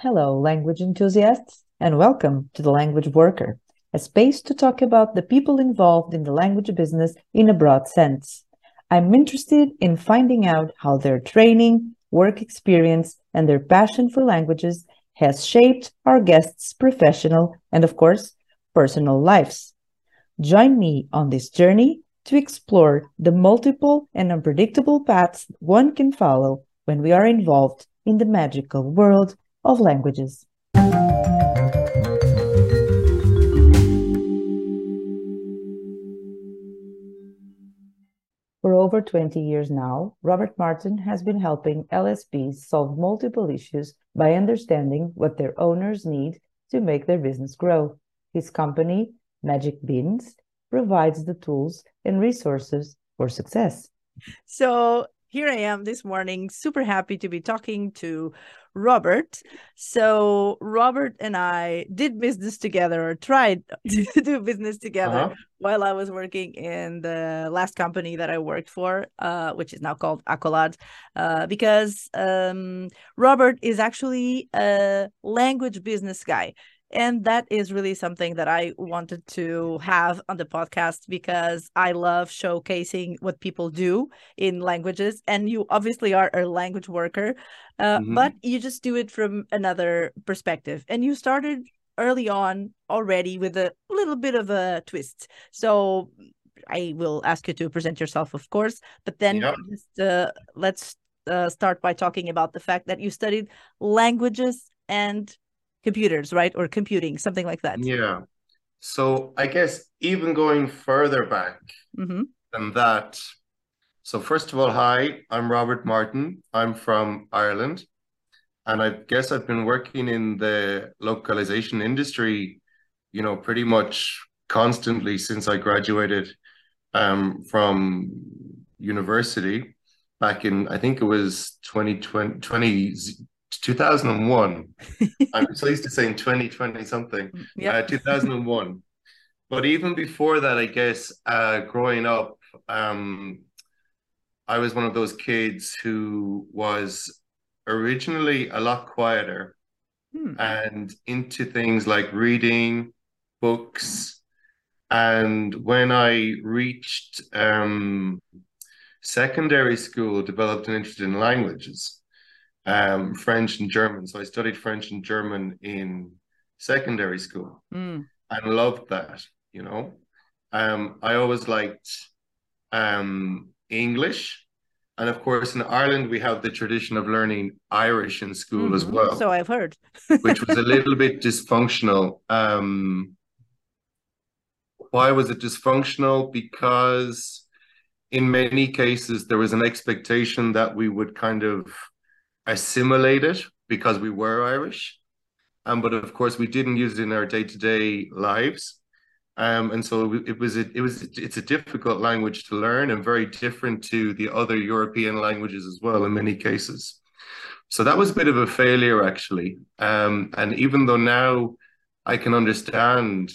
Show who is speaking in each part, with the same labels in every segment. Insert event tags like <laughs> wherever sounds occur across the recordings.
Speaker 1: Hello, language enthusiasts, and welcome to The Language Worker, a space to talk about the people involved in the language business in a broad sense. I'm interested in finding out how their training, work experience, and their passion for languages has shaped our guests' professional and, of course, personal lives. Join me on this journey to explore the multiple and unpredictable paths one can follow when we are involved in the magical world of languages. For over 20 years now, Robert Martin has been helping LSPs solve multiple issues by understanding what their owners need to make their business grow. His company, Magic Beans, provides the tools and resources for success.
Speaker 2: So here I am this morning, super happy to be talking to Robert. So Robert and I did business together or tried <laughs> to do business together uh-huh. while I was working in the last company that I worked for, uh, which is now called Acolad, uh, because um, Robert is actually a language business guy. And that is really something that I wanted to have on the podcast because I love showcasing what people do in languages. And you obviously are a language worker, uh, mm-hmm. but you just do it from another perspective. And you started early on already with a little bit of a twist. So I will ask you to present yourself, of course, but then yep. just, uh, let's uh, start by talking about the fact that you studied languages and computers, right? Or computing, something like that.
Speaker 3: Yeah. So I guess even going further back mm-hmm. than that. So first of all, hi, I'm Robert Martin. I'm from Ireland. And I guess I've been working in the localization industry, you know, pretty much constantly since I graduated um, from university back in, I think it was 2020, 20, 2001. <laughs> I'm so used to saying 2020 something. Yeah. Uh, 2001. But even before that, I guess, uh, growing up, um, I was one of those kids who was originally a lot quieter hmm. and into things like reading, books. And when I reached um, secondary school, developed an interest in languages um, French and German. So I studied French and German in secondary school mm. and loved that, you know. Um, I always liked um, English. And of course, in Ireland, we have the tradition of learning Irish in school mm-hmm. as well.
Speaker 2: So I've heard. <laughs>
Speaker 3: which was a little bit dysfunctional. Um, why was it dysfunctional? Because in many cases, there was an expectation that we would kind of assimilate it because we were Irish. Um, but of course, we didn't use it in our day to day lives. Um, and so it was a, it was it's a difficult language to learn and very different to the other European languages as well in many cases. So that was a bit of a failure actually. Um, and even though now I can understand,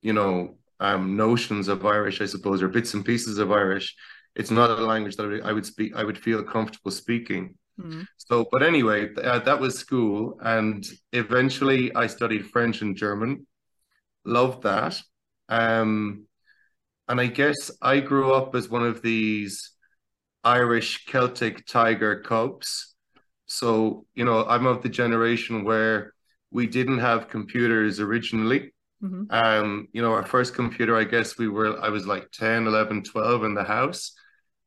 Speaker 3: you know, um, notions of Irish, I suppose, or bits and pieces of Irish, it's not a language that I would speak. I would feel comfortable speaking. Mm. So, but anyway, uh, that was school, and eventually I studied French and German. Loved that. Um, and I guess I grew up as one of these Irish Celtic tiger cubs. So, you know, I'm of the generation where we didn't have computers originally. Mm-hmm. Um, you know, our first computer, I guess we were, I was like 10, 11, 12 in the house.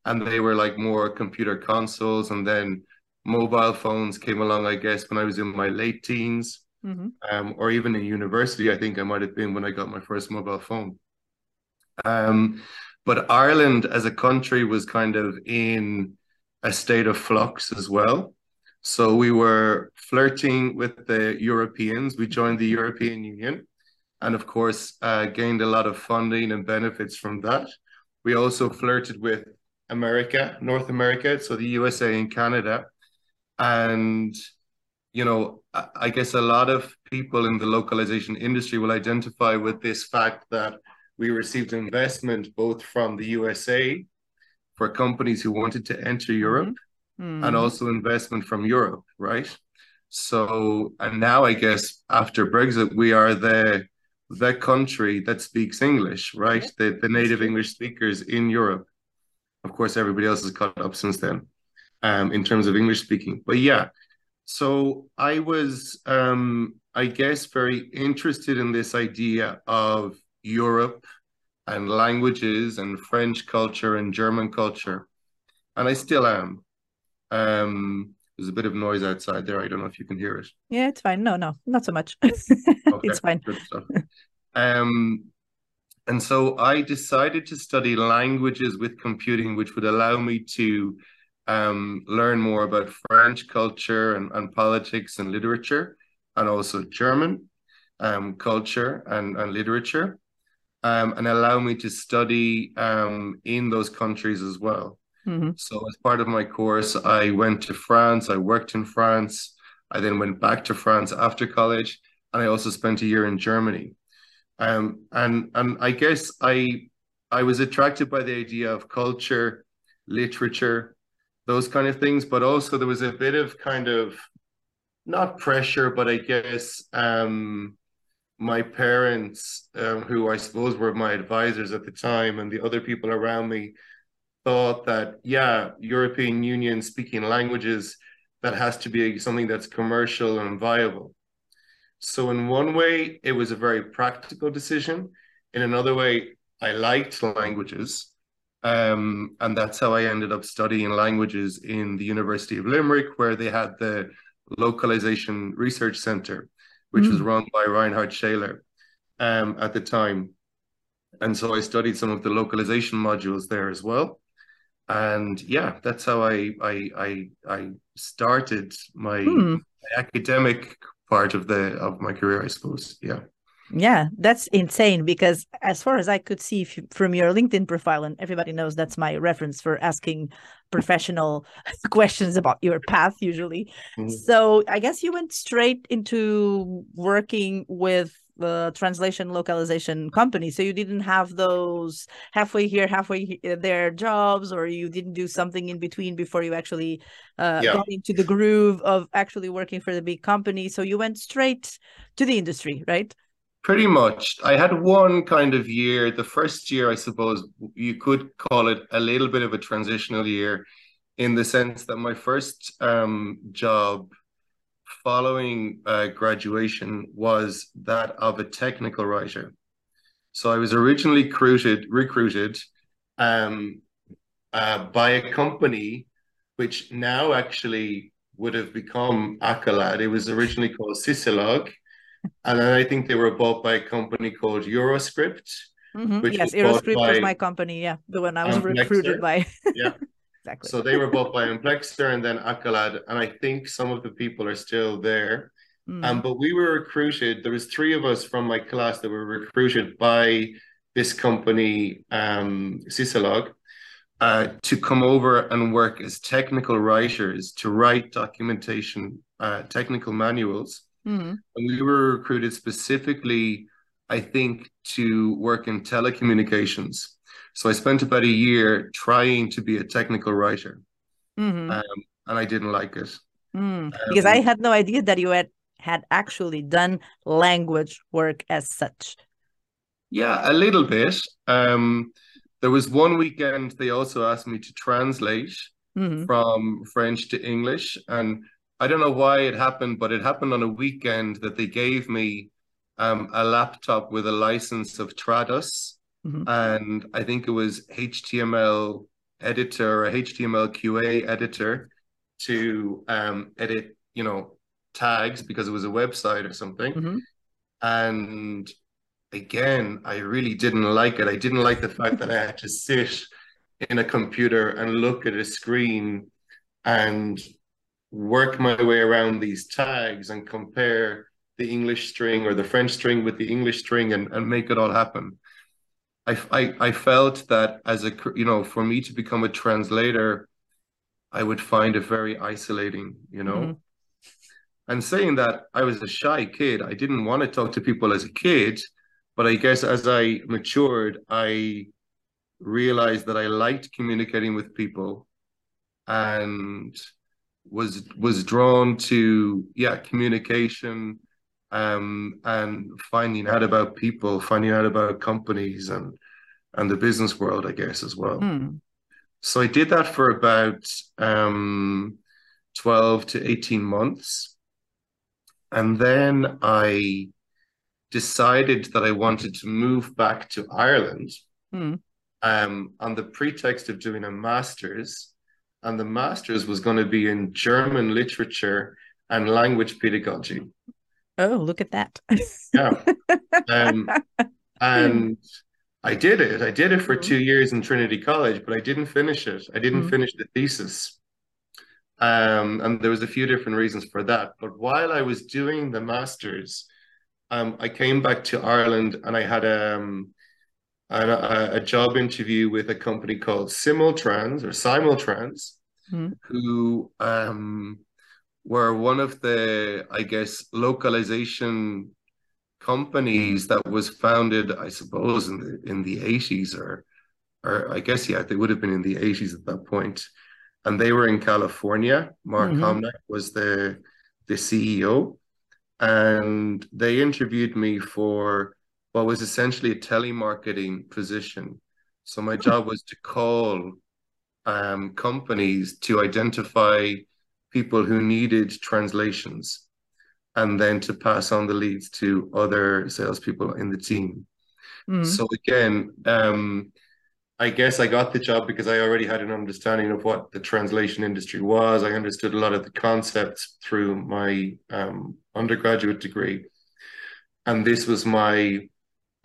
Speaker 3: And they were like more computer consoles. And then mobile phones came along, I guess, when I was in my late teens, mm-hmm. um, or even in university. I think I might have been when I got my first mobile phone. Um, but Ireland as a country was kind of in a state of flux as well. So we were flirting with the Europeans. We joined the European Union and, of course, uh, gained a lot of funding and benefits from that. We also flirted with America, North America, so the USA and Canada and you know i guess a lot of people in the localization industry will identify with this fact that we received investment both from the usa for companies who wanted to enter europe mm-hmm. and also investment from europe right So, and now I guess after Brexit, we are the the country that speaks English, right? The the native English speakers in Europe. Of course, everybody else has caught up since then, um, in terms of English speaking. But yeah, so I was, um, I guess, very interested in this idea of Europe and languages and French culture and German culture, and I still am. Um, there's a bit of noise outside there. I don't know if you can hear it.
Speaker 2: Yeah, it's fine. No, no, not so much. <laughs> okay, it's fine.
Speaker 3: Um, and so I decided to study languages with computing, which would allow me to um, learn more about French culture and, and politics and literature, and also German um, culture and, and literature, um, and allow me to study um, in those countries as well. Mm-hmm. So, as part of my course, I went to France, I worked in France, I then went back to France after college, and I also spent a year in Germany. Um, and and I guess I I was attracted by the idea of culture, literature, those kind of things, but also there was a bit of kind of not pressure, but I guess um, my parents, um, who I suppose were my advisors at the time, and the other people around me thought that, yeah, European Union speaking languages, that has to be something that's commercial and viable. So, in one way, it was a very practical decision. In another way, I liked languages. Um, and that's how I ended up studying languages in the University of Limerick, where they had the Localization Research Center, which mm. was run by Reinhard Schäler um, at the time. And so I studied some of the localization modules there as well. And yeah, that's how I I I, I started my, mm. my academic part of the of my career, I suppose. Yeah.
Speaker 2: Yeah, that's insane because as far as I could see from your LinkedIn profile, and everybody knows that's my reference for asking professional <laughs> questions about your path usually. Mm-hmm. So I guess you went straight into working with the translation localization company. So you didn't have those halfway here, halfway there jobs, or you didn't do something in between before you actually uh, yeah. got into the groove of actually working for the big company. So you went straight to the industry, right?
Speaker 3: Pretty much. I had one kind of year. The first year, I suppose you could call it a little bit of a transitional year in the sense that my first um, job following uh, graduation was that of a technical writer. So I was originally recruited, recruited um, uh, by a company which now actually would have become Acolad. It was originally called Sysilog and then I think they were bought by a company called Euroscript.
Speaker 2: Mm-hmm. Yes, Euroscript was my company. Yeah, the one I was Amplexor. recruited by.
Speaker 3: yeah, <laughs> exactly. So they were bought by Amplexor and then Acolad, and I think some of the people are still there. Mm. Um, but we were recruited. There was three of us from my class that were recruited by this company, um, Sysilog, uh, to come over and work as technical writers to write documentation, uh, technical manuals Mm-hmm. And we were recruited specifically, I think, to work in telecommunications. So I spent about a year trying to be a technical writer, mm-hmm. um, and I didn't like it
Speaker 2: mm. because I had no idea that you had had actually done language work as such.
Speaker 3: Yeah, a little bit. Um, there was one weekend they also asked me to translate mm-hmm. from French to English, and I don't know why it happened, but it happened on a weekend that they gave me um, a laptop with a license of Trados, mm-hmm. and I think it was HTML editor or HTML QA editor to um, edit, you know, tags because it was a website or something. Mm-hmm. And again, I really didn't like it. I didn't like the fact that I had to sit in a computer and look at a screen and work my way around these tags and compare the English string or the French string with the English string and, and make it all happen. I, I, I felt that as a, you know, for me to become a translator, I would find it very isolating, you know. Mm-hmm. And saying that I was a shy kid, I didn't want to talk to people as a kid, but I guess as I matured, I realized that I liked communicating with people and was was drawn to yeah communication um, and finding out about people, finding out about companies and and the business world, I guess, as well.
Speaker 2: Hmm.
Speaker 3: So I did that for about um, 12 to 18 months. And then I decided that I wanted to move back to Ireland
Speaker 2: Hmm.
Speaker 3: um, on the pretext of doing a master's. And the master's was going to be in German literature and language pedagogy.
Speaker 2: Oh, look at that.
Speaker 3: Yeah. <laughs> Um, and I did it. I did it for two years in Trinity College, but I didn't finish it. I didn't
Speaker 2: Mhm.
Speaker 3: finish the thesis. Um, and there was a few different reasons for that. But while I was doing the master's, um, I came back to Ireland and I had um, a, a, a job interview with a company called Simultrans or Simultrans,
Speaker 2: Mhm.
Speaker 3: who um, were one of the, I guess, localization companies that was founded, I suppose, in the in the 80s or or I guess yeah, they would have been in the 80s at that. And they were in California. Mark. Homnack was the the CEO. And they interviewed me for what was essentially a telemarketing position. So my job was to call um, companies to identify people who needed translations and then to pass on the leads to other salespeople in the team.
Speaker 2: Hmm.
Speaker 3: So again, um, I guess I got the job because I already had an understanding of what the translation industry was. I understood a lot of the concepts through my um, undergraduate degree. And this was my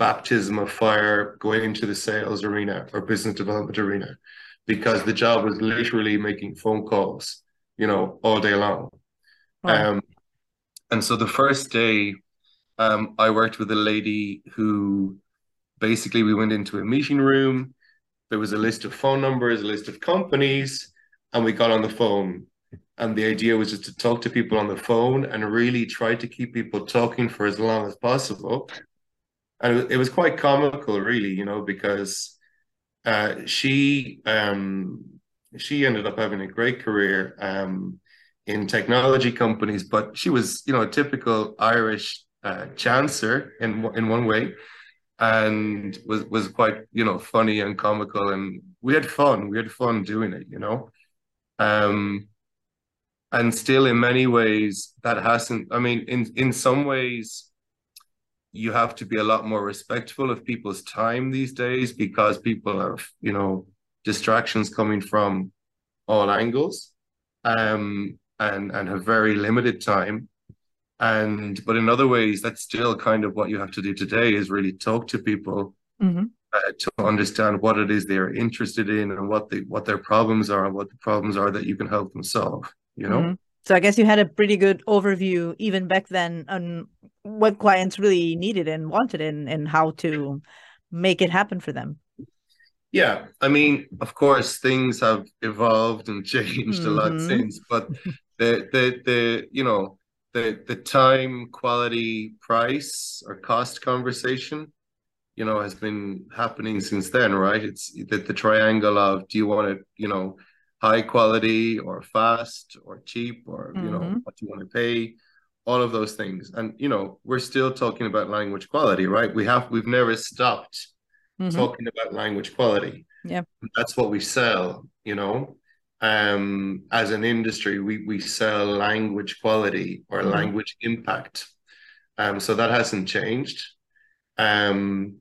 Speaker 3: baptism of fire going into the sales arena or business development arena because the job was literally making phone calls, you know, all day long.
Speaker 2: Wow.
Speaker 3: Um, and so the first day, um, I worked with a lady who basically we went into a meeting room. There was a list of phone numbers, a list of companies, and we got on the phone. And the idea was just to talk to people on the phone and really try to keep people talking for as long as possible. And it was, quite comical, really, you know, because uh, she um, she ended up having a great career um, in technology companies, but she was, you know, a typical Irish uh, chancer in in one way, and was was quite, you know, funny and comical, and we had fun. We had fun doing it, you know. Um, and still, in many ways, that hasn't. I mean, in in some ways, you have to be a lot more respectful of people's time these days because people have, you know, distractions coming from all angles, um, and and have very limited time. And but in other ways, that's still kind of what you have to do today is really talk to people
Speaker 2: Mhm.
Speaker 3: uh, to understand what it is they're interested in and what the what their problems are and what the problems are that you can help them solve. You know.
Speaker 2: Mhm. So I guess you had a pretty good overview even back then on what clients really needed and wanted and, and how to make it happen for them.
Speaker 3: Yeah, I mean, of course, things have evolved and <laughs> changed a lot
Speaker 2: Mhm.
Speaker 3: since, but the the the you know the the time, quality, price, or cost conversation, you know, has been happening since then, right? It's the, the triangle of do you want it, you know, high quality or fast or cheap or you know
Speaker 2: Mhm.
Speaker 3: what do you want to pay, all of those things, and you know, we're still talking about language quality, right? We have we've never stopped
Speaker 2: Mhm.
Speaker 3: talking about language quality.
Speaker 2: Yeah.
Speaker 3: That's what we sell, you know. Um, as an industry, we we sell language quality or
Speaker 2: Mhm.
Speaker 3: language impact. Um, so that hasn't changed. Um,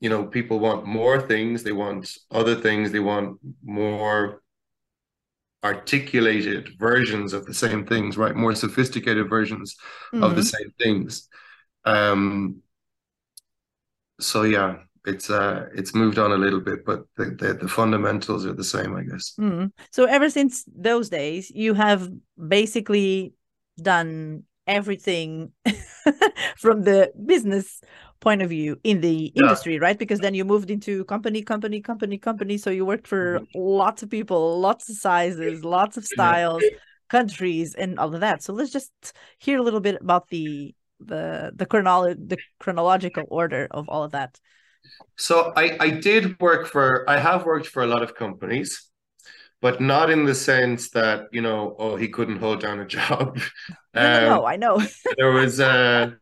Speaker 3: you know, people want more things, they want other things, they want more articulated versions of the same things, right? More sophisticated versions of the
Speaker 2: Mhm.
Speaker 3: same things. Um, so yeah, it's uh it's moved on a little bit, but the the, the fundamentals are the same, I guess.
Speaker 2: Mhm. So ever since those days, you have basically done everything <laughs> <laughs> from the business point of view in the
Speaker 3: Yeah.
Speaker 2: industry, right? Because then you moved into company, company, company, company. So you worked for mm-hmm. lots of people, lots of sizes, lots of styles, countries, and all of that. So let's just hear a little bit about the the the chronolo- the chronological order of all of that.
Speaker 3: So I I did work for I have worked for a lot of companies. But not in the sense that you know, oh, he couldn't hold down a <laughs> job.
Speaker 2: no, um, no, no, I know. <laughs>
Speaker 3: there was, uh,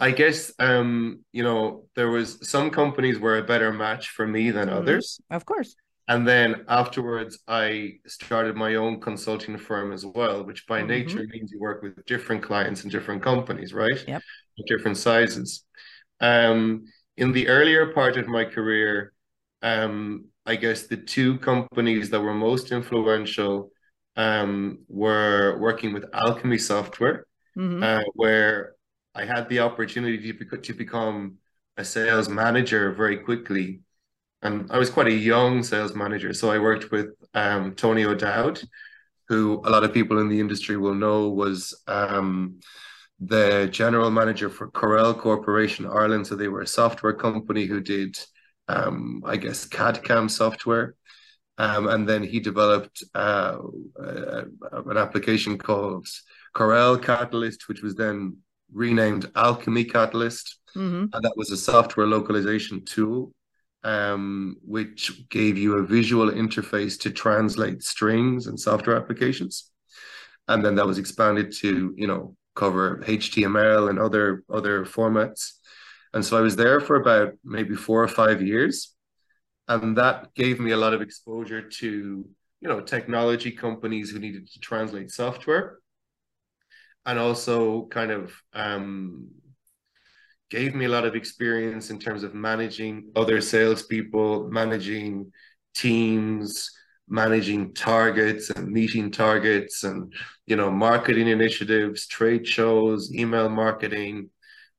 Speaker 3: I guess, um, you know, there was some companies were a better match for me than mm-hmm. others.
Speaker 2: Of course.
Speaker 3: And then afterwards, I started my own consulting firm as well, which by mm-hmm. nature means you work with different clients and different companies, right?
Speaker 2: Yep.
Speaker 3: Different sizes. Um, in the earlier part of my career, um, I guess the two companies that were most influential um, were working with Alchemy Software, mm-hmm. uh, where I had the opportunity to, to become a sales manager very quickly. And I was quite a young sales manager. So I worked with um, Tony O'Dowd, who a lot of people in the industry will know was um, the general manager for Corel Corporation Ireland. So they were a software company who did, um, I guess, CAD CAM software. Um, and then he developed uh, uh, an application called Corel Catalyst, which was then renamed Alchemy Catalyst. Mm-hmm. And that was a software localization tool, um, which gave you a visual interface to translate strings and software applications. And then that was expanded to, you know, cover HTML and other other formats. And so I was there for about maybe four or five years. And that gave me a lot of exposure to, you know, technology companies who needed to translate software. And also kind of um, gave me a lot of experience in terms of managing other salespeople, managing teams, managing targets and meeting targets and you know marketing initiatives trade shows email marketing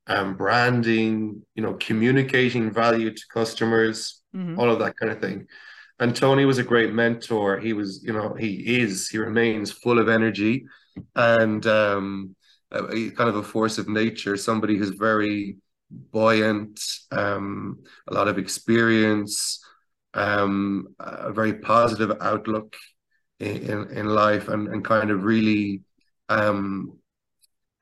Speaker 3: um, branding you know communicating value to customers mm-hmm. all of that kind of thing and tony was a great mentor he was you know he is he remains full of energy and um kind of a force of nature somebody who's very buoyant um a lot of experience um, a very positive outlook in, in life and, and kind of really um,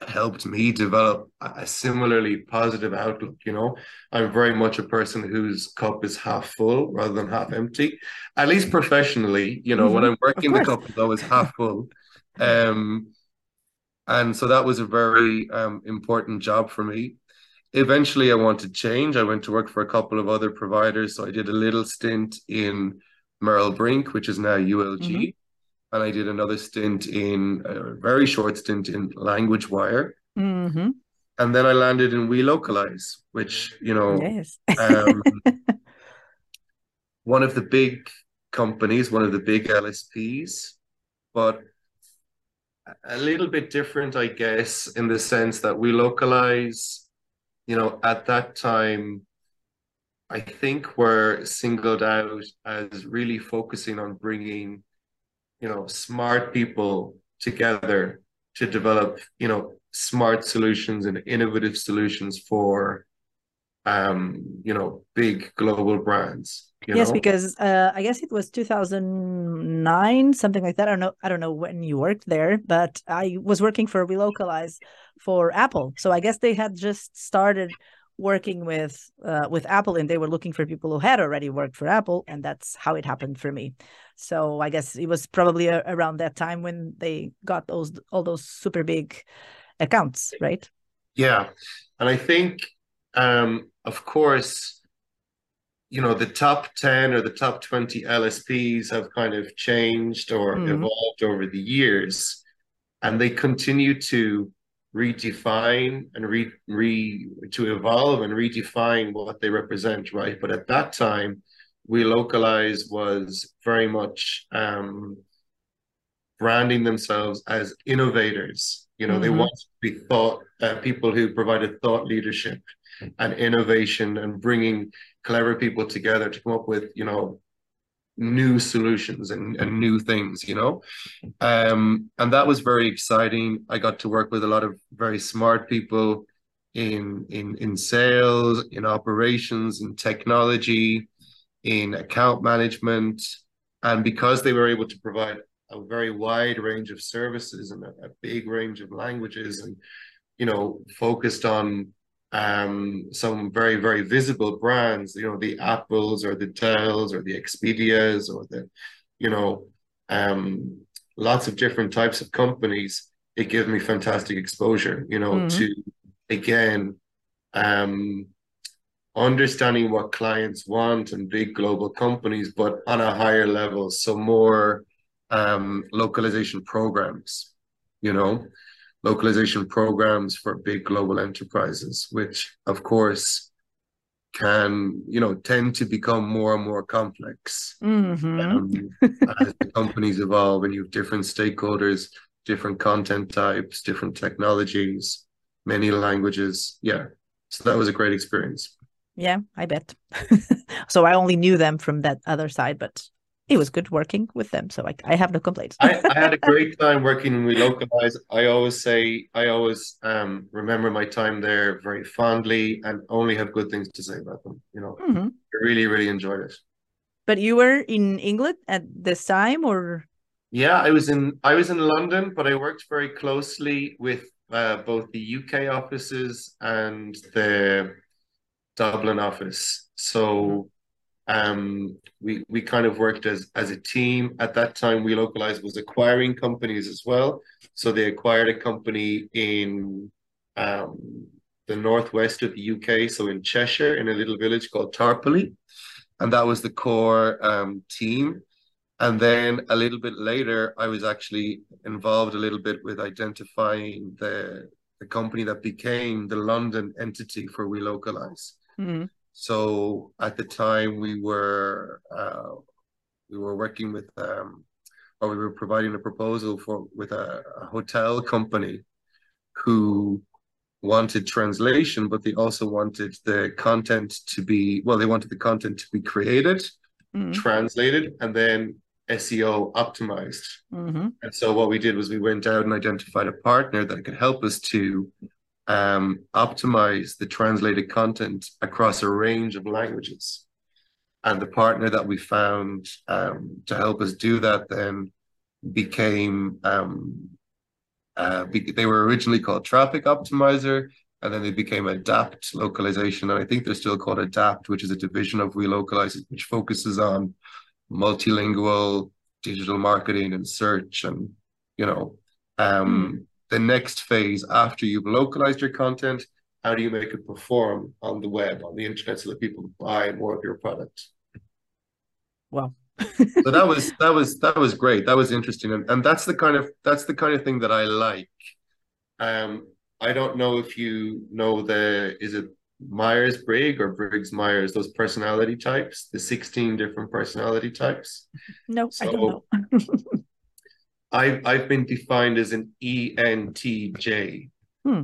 Speaker 3: helped me develop a similarly positive outlook. You know, I'm very much a person whose cup is half full rather than half empty, at least professionally. You know, mm-hmm. when I'm working, the cup is always half full. Um, and so that was a very um, important job for me eventually I wanted change. I went to work for a couple of other providers. So I did a little stint in Merrill Brink, which is now ULG. Mm-hmm. And I did another stint in a very short stint in LanguageWire.
Speaker 2: Mm-hmm.
Speaker 3: And then I landed in Welocalize, which, you know,
Speaker 2: yes.
Speaker 3: um, <laughs> one of the big companies, one of the big LSPs, but a little bit different, I guess, in the sense that Welocalize you know, at that time, I think were singled out as really focusing on bringing, you know, smart people together to develop, you know, smart solutions and innovative solutions for, um, you know, big global brands.
Speaker 2: yes,
Speaker 3: know?
Speaker 2: because uh, I guess it was 2009, something like that. I don't know. I don't know when you worked there, but I was working for Welocalize for Apple. So I guess they had just started working with uh, with Apple, and they were looking for people who had already worked for Apple, and that's how it happened for me. So I guess it was probably a, around that time when they got those all those super big accounts, right?
Speaker 3: Yeah, and I think, um, of course, you know, the top ten or the top twenty LSPs have kind of changed or mm-hmm. evolved over the years, and they continue to redefine and re, re to evolve and redefine what they represent, right? But at that time, Welocalize was very much um, branding themselves as innovators. You know, mm-hmm. they want to be thought uh, people who provided thought leadership and innovation and bringing clever people together to come up with, you know, new solutions and, and new things, you know. Um, and that was very exciting. I got to work with a lot of very smart people in in in sales, in operations, in technology, in account management. And because they were able to provide a very wide range of services and a, a big range of languages and you know focused on um, some very, very visible brands, you know, the Apples or the Dells or the Expedias or the, you know, um, lots of different types of companies, it gave me fantastic exposure, you know,
Speaker 2: Mhm.
Speaker 3: to again um, understanding what clients want and big global companies, but on a higher level. So more um, localization programs, you know, localization programs for big global enterprises, which of course can, you know, tend to become more and more complex
Speaker 2: Mhm.
Speaker 3: um, as the companies evolve and you have different stakeholders, different content types, different technologies, many languages. Yeah. So that was a great experience.
Speaker 2: Yeah, I bet. <laughs> so I only knew them from that other side, but it was good working with them. So I, I have no complaints.
Speaker 3: I, I had a <laughs> great time working with Localize. I always say, I always um, remember my time there very fondly and only have good things to say about them. You know,
Speaker 2: Mhm.
Speaker 3: I really, really enjoyed it.
Speaker 2: But you were in England at this time, or
Speaker 3: Yeah, I was in I was in London, but I worked very closely with uh, both the UK offices and the Dublin office. So um, we we kind of worked as as a team. At that time, Welocalize was acquiring companies as well. So they acquired a company in um, the northwest of the UK, so in Cheshire, in a little village called Tarporley, and that was the core um, team. And then a little bit later, I was actually involved a little bit with identifying the the company that became the London entity for Welocalize.
Speaker 2: Mhm.
Speaker 3: So at the time, we were uh, we were working with um, or we were providing a proposal for with a, a hotel company who wanted translation, but they also wanted the content to be well, they wanted the content to be created,
Speaker 2: Mhm.
Speaker 3: translated, and then SEO optimized.
Speaker 2: Mhm.
Speaker 3: And so what we did was we went out and identified a partner that could help us to um, optimize the translated content across a range of languages. And the partner that we found um, to help us do that then became um, uh, be- they were originally called Traffic Optimizer, and then they became Adapt Localization. And I think they're still called Adapt, which is a division of Welocalize, which focuses on multilingual digital marketing and search and you know um the next phase after you've localized your content how do you make it perform on the web on the internet so that people buy more of your product?
Speaker 2: Wow.
Speaker 3: so that was that was that was great. That was interesting. And, and that's the kind of that's the kind of thing that i like. Um i don't know if you know the is it myers-briggs or briggs-myers those personality types the 16 different personality types?
Speaker 2: No, I don't know. <laughs>
Speaker 3: I've I've been defined as an ENTJ.
Speaker 2: Hmm.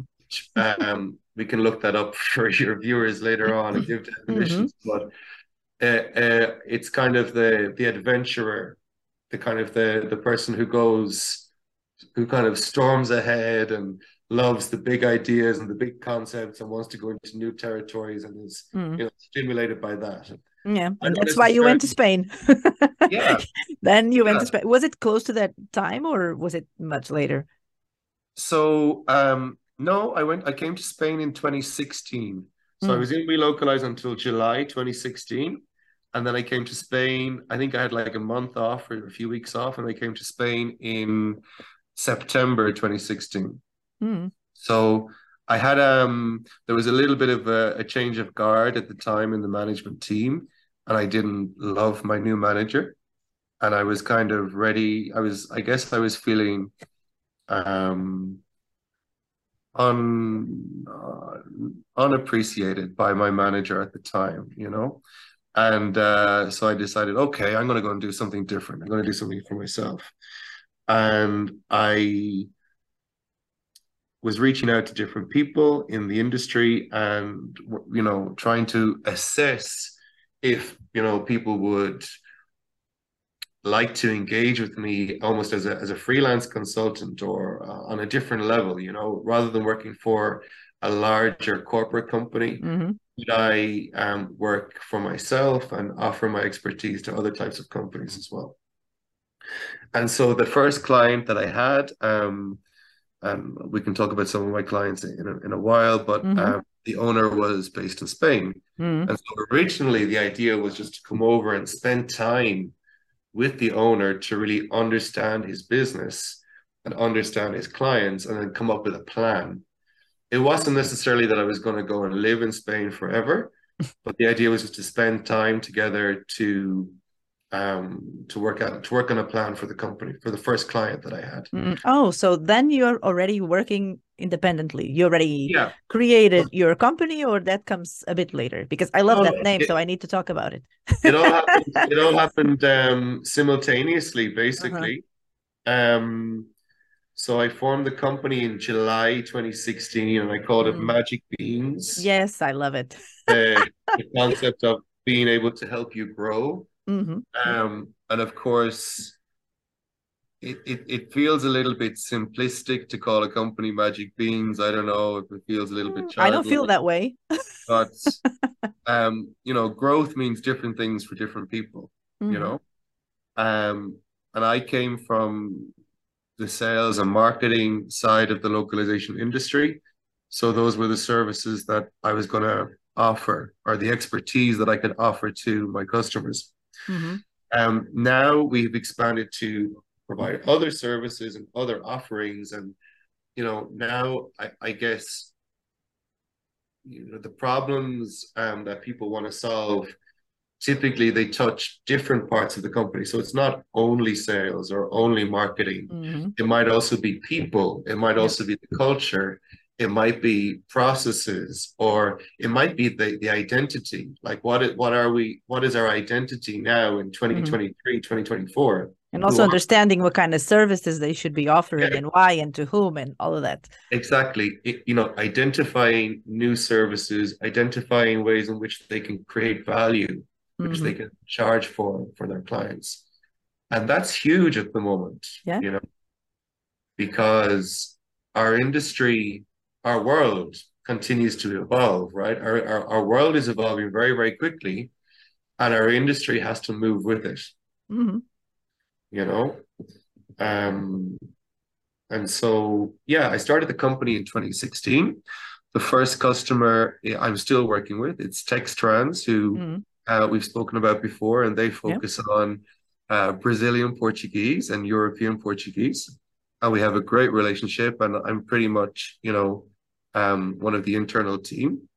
Speaker 3: Um, we can look that up for your viewers later on and give definitions, but uh, uh, it's kind of the the adventurer, the kind of the the person who goes, who kind of storms ahead and loves the big ideas and the big concepts and wants to go into new territories and is
Speaker 2: Mm.
Speaker 3: you know stimulated by that.
Speaker 2: Yeah, and that's why you went to Spain.
Speaker 3: Yeah. <laughs>
Speaker 2: Then you went to Spain. Was it close to that time, or was it much later?
Speaker 3: So um no, I went I came to Spain in 2016. So I
Speaker 2: Mm.
Speaker 3: was in Welocalize until July 2016. And then I came to Spain. I think I had like a month off or a few weeks off, and I came to Spain in September 2016.
Speaker 2: Mm.
Speaker 3: So I had um there was a little bit of a, a change of guard at the time in the management team, and I didn't love my new manager. And I was kind of ready. I was, I guess I was feeling um un uh, unappreciated by my manager at the time, you know. And uh, so I decided, okay, I'm going to go and do something different. I'm going to do something for myself. And I was reaching out to different people in the industry and, you know, trying to assess if, you know, people would like to engage with me almost as a, as a freelance consultant or uh, on a different level, you know, rather than working for a larger corporate company
Speaker 2: hmm
Speaker 3: could I um, work for myself and offer my expertise to other types of companies as well? And so the first client that I had, um, and we can talk about some of my clients in a, in a while, but
Speaker 2: Mhm.
Speaker 3: um, the owner was based in Spain.
Speaker 2: Mm.
Speaker 3: And so originally the idea was just to come over and spend time with the owner to really understand his business and understand his clients and then come up with a plan. It wasn't necessarily that I was going to go and live in Spain forever, <laughs> but the idea was just to spend time together to um, to work out to work on a plan for the company for the first client that I had.
Speaker 2: Mm. Oh, so then you're already working independently. You already
Speaker 3: Yeah,
Speaker 2: created your company, or that comes a bit later? Because I love
Speaker 3: No,
Speaker 2: that name,
Speaker 3: it-
Speaker 2: so I need to talk about it.
Speaker 3: it all <laughs> happened. it all happened um, simultaneously, basically. Um, so I formed the company in July 2016, and I called it
Speaker 2: Mm.
Speaker 3: Magic Beans.
Speaker 2: Yes, I love it.
Speaker 3: The, <laughs> the concept of being able to help you grow.
Speaker 2: Hmm
Speaker 3: Um, and of course, it, it, it feels a little bit simplistic to call a company Magic Beans. I don't know if it feels a little bit
Speaker 2: Mm, I don't feel that way.
Speaker 3: but <laughs> um, you know, growth means different things for different people, you
Speaker 2: Mhm.
Speaker 3: know. Um, and I came from the sales and marketing side of the localization industry. So those were the services that I was going to offer or the expertise that I could offer to my customers.
Speaker 2: Mhm.
Speaker 3: Um, now we've expanded to provide other services and other offerings, and you know, now I, I guess you know the problems um, that people want to solve. Typically, they touch different parts of the company, so it's not only sales or only marketing.
Speaker 2: Mhm.
Speaker 3: It might also be people. It might also be the culture. It might be processes, or it might be the, the identity. Like what what are we? What is our identity now in 2023, 2024?
Speaker 2: And
Speaker 3: Who
Speaker 2: also
Speaker 3: are-
Speaker 2: understanding what kind of services they should be offering
Speaker 3: Yeah.
Speaker 2: and why and to whom and all of that.
Speaker 3: Exactly. It- you know, identifying new services, identifying ways in which they can create value, which
Speaker 2: Mhm.
Speaker 3: they can charge for for their clients. And that's huge at the moment,
Speaker 2: Yeah.
Speaker 3: you know, because our industry, our world continues to evolve, right? Our, our, our world is evolving very, very quickly, and our industry has to move with it
Speaker 2: Mhm.
Speaker 3: you know um and so yeah i started the company in 2016 the first customer i'm still working with it's textrans who
Speaker 2: Mhm.
Speaker 3: uh, we've spoken about before and they focus on uh, brazilian portuguese and european portuguese and we have a great relationship and i'm pretty much you know um one of the internal team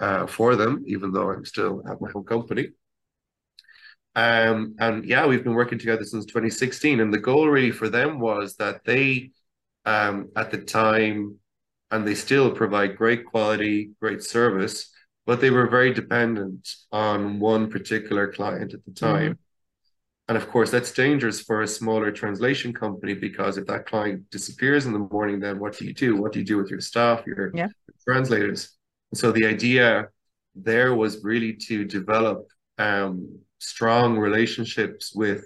Speaker 3: uh, for them even though i'm still at my own company um, and yeah, we've been working together since 2016. And the goal really for them was that they, um, at the time, and they still provide great quality, great service, but they were very dependent on one particular client at the time. And of course, that's dangerous for a smaller translation company because if that client disappears in the morning, then what do you do? What do you do with your staff, your
Speaker 2: Yeah.
Speaker 3: translators? So the idea there was really to develop um, strong relationships with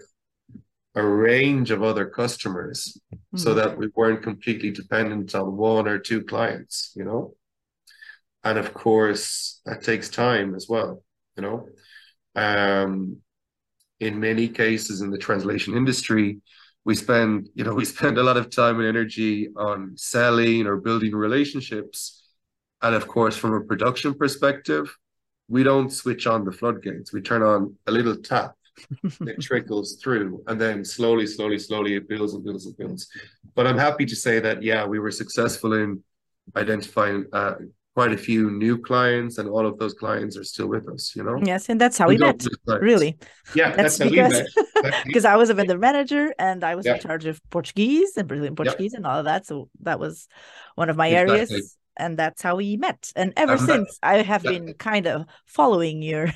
Speaker 3: a range of other customers so
Speaker 2: Mhm.
Speaker 3: that we weren't completely dependent on one or two clients, you know? And of course, that takes time as well, you know? Um, in many cases in the translation industry, we spend, you know, <laughs> we spend a lot of time and energy on selling or building relationships. And of course, from a production perspective, we don't switch on the floodgates. We turn on a little tap <laughs> that trickles through and then slowly slowly slowly it builds and builds and builds but i'm happy to say that yeah we were successful in identifying uh, quite a few new clients and all of those clients are still with us you know?
Speaker 2: Yes, and that's how
Speaker 3: We
Speaker 2: we met. Really,
Speaker 3: yeah
Speaker 2: that's
Speaker 3: that's,
Speaker 2: because because <laughs> I was a vendor manager and I was in charge of Portuguese and Brazilian Portuguese and all of that. So that was one of my areas, and that's how we met. And ever
Speaker 3: that-
Speaker 2: since, I have been kind of following your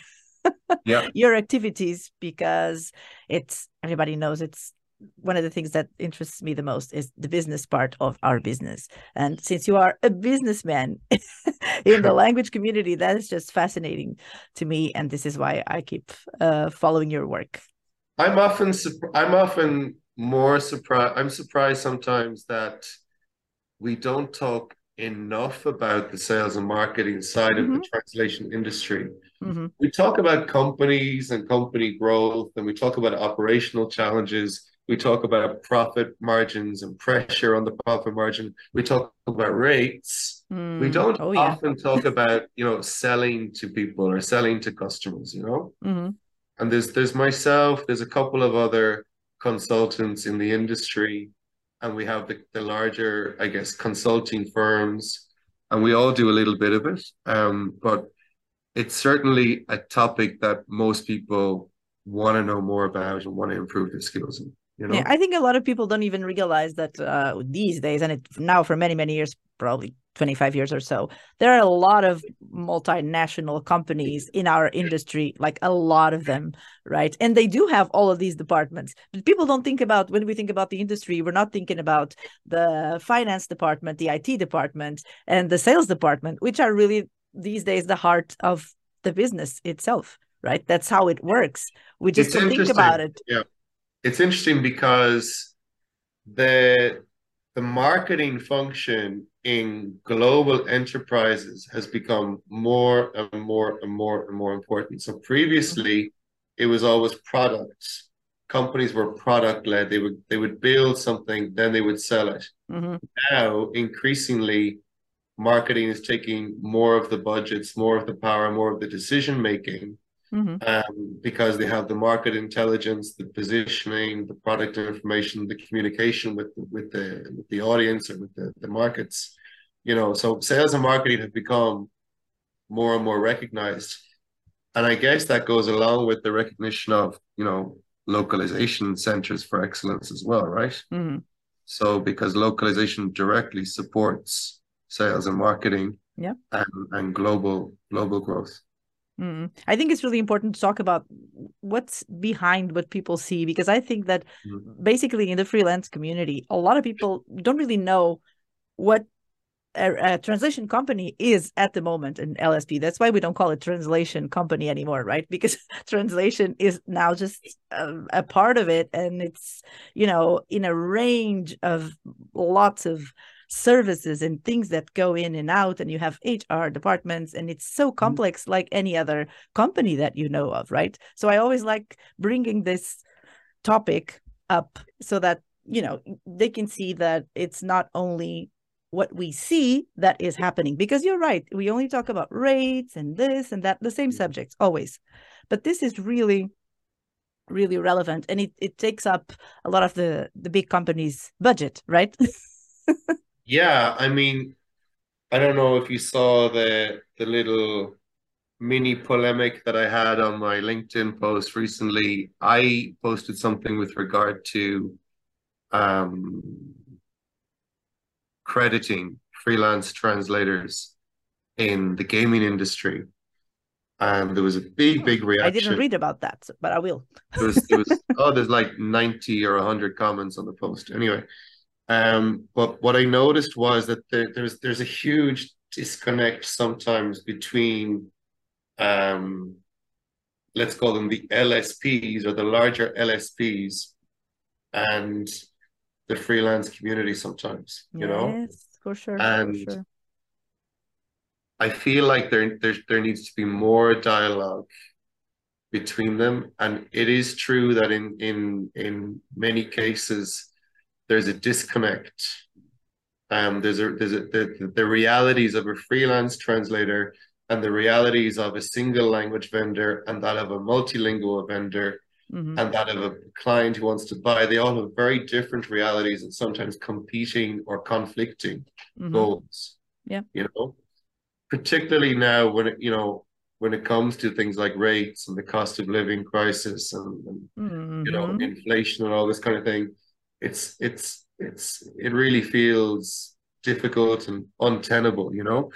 Speaker 3: yeah. <laughs>
Speaker 2: your activities because it's everybody knows it's one of the things that interests me the most is the business part of our business. And since you are a businessman <laughs> in the <laughs> language community, that is just fascinating to me. And this is why I keep uh, following your work.
Speaker 3: i'm often i'm often more surprised i'm surprised sometimes that we don't talk enough about the sales and marketing side of the translation industry
Speaker 2: hmm
Speaker 3: we talk about companies and company growth, and we talk about operational challenges. We talk about profit margins and pressure on the profit margin. We talk about rates. We don't
Speaker 2: Oh, yeah.
Speaker 3: often talk about, you know, selling to people or selling to customers, you know?
Speaker 2: hmm
Speaker 3: and there's there's myself, there's a couple of other consultants in the industry, and we have the, the larger, I guess, consulting firms, and we all do a little bit of it. Um, but it's certainly a topic that most people want to know more about and want to improve their skills in. You know?
Speaker 2: Yeah, I think a lot of people don't even realize that uh, these days, and it now for many many years, probably 25 years or so, there are a lot of multinational companies in our industry, like a lot of them, right? And they do have all of these departments. But people don't think about when we think about the industry, we're not thinking about the finance department, the IT department, and the sales department, which are really these days the heart of the business itself, right? That's how it works. We just
Speaker 3: It's
Speaker 2: don't think about it.
Speaker 3: Yeah. It's interesting because the the marketing function in global enterprises has become more and more and more and more important. So previously it was always products. Companies were product led. They would they would build something, then they would sell it.
Speaker 2: hmm
Speaker 3: Now increasingly marketing is taking more of the budgets, more of the power, more of the decision making
Speaker 2: hmm
Speaker 3: um, because they have the market intelligence, the positioning, the product information, the communication with the, with the with the audience or with the, the markets. You know, so sales and marketing have become more and more recognized. And I guess that goes along with the recognition of, you know, localization centers for excellence as well, right?
Speaker 2: hmm
Speaker 3: So because localization directly supports sales and marketing
Speaker 2: Yeah.
Speaker 3: and, and global global growth.
Speaker 2: Mm. I think it's really important to talk about what's behind what people see because I think that
Speaker 3: Mhm.
Speaker 2: basically in the freelance community, a lot of people don't really know what a, a translation company is at the moment in LSP. That's why we don't call it translation company anymore, right? <laughs> Because translation is now just a, a part of it, and it's you know in a range of lots of services and things that go in and out and you have hr departments and it's so mm-hmm. complex like any other company that you know of right? So i always like bringing this topic up so that you know they can see that it's not only what we see that is happening because you're right we only talk about rates and this and that the same mm-hmm. subjects always. But this is really really relevant and it, it takes up a lot of the the big companies budget right <laughs>
Speaker 3: Yeah, I mean, I don't know if you saw the the little mini polemic that I had on my LinkedIn post recently. I posted something with regard to um, crediting freelance translators in the gaming industry. And there was a big, big reaction.
Speaker 2: I didn't read about that, but I will.
Speaker 3: It was, was, <laughs> oh, there's like 90 or 100 comments on the post. Anyway, um, but what I noticed was that there, there's there's a huge disconnect sometimes between, um, let's call them the LSPs or the larger LSPs and the freelance community sometimes, you know?
Speaker 2: For sure.
Speaker 3: And
Speaker 2: for sure.
Speaker 3: I feel like there, there there needs to be more dialogue between them. And it is true that in in in many cases there's a disconnect. Um, there's a there's a the, the realities of a freelance translator and the realities of a single language vendor and that of a multilingual vendor
Speaker 2: Mhm.
Speaker 3: and that of a client who wants to buy, they all have very different realities and sometimes competing or conflicting
Speaker 2: Mhm.
Speaker 3: goals.
Speaker 2: Yeah.
Speaker 3: You know, particularly now when it, you know, when it comes to things like rates and the cost of living crisis and, and you know,
Speaker 2: Mhm.
Speaker 3: inflation and all this kind of thing, it's it's it's it really feels difficult and untenable, you know.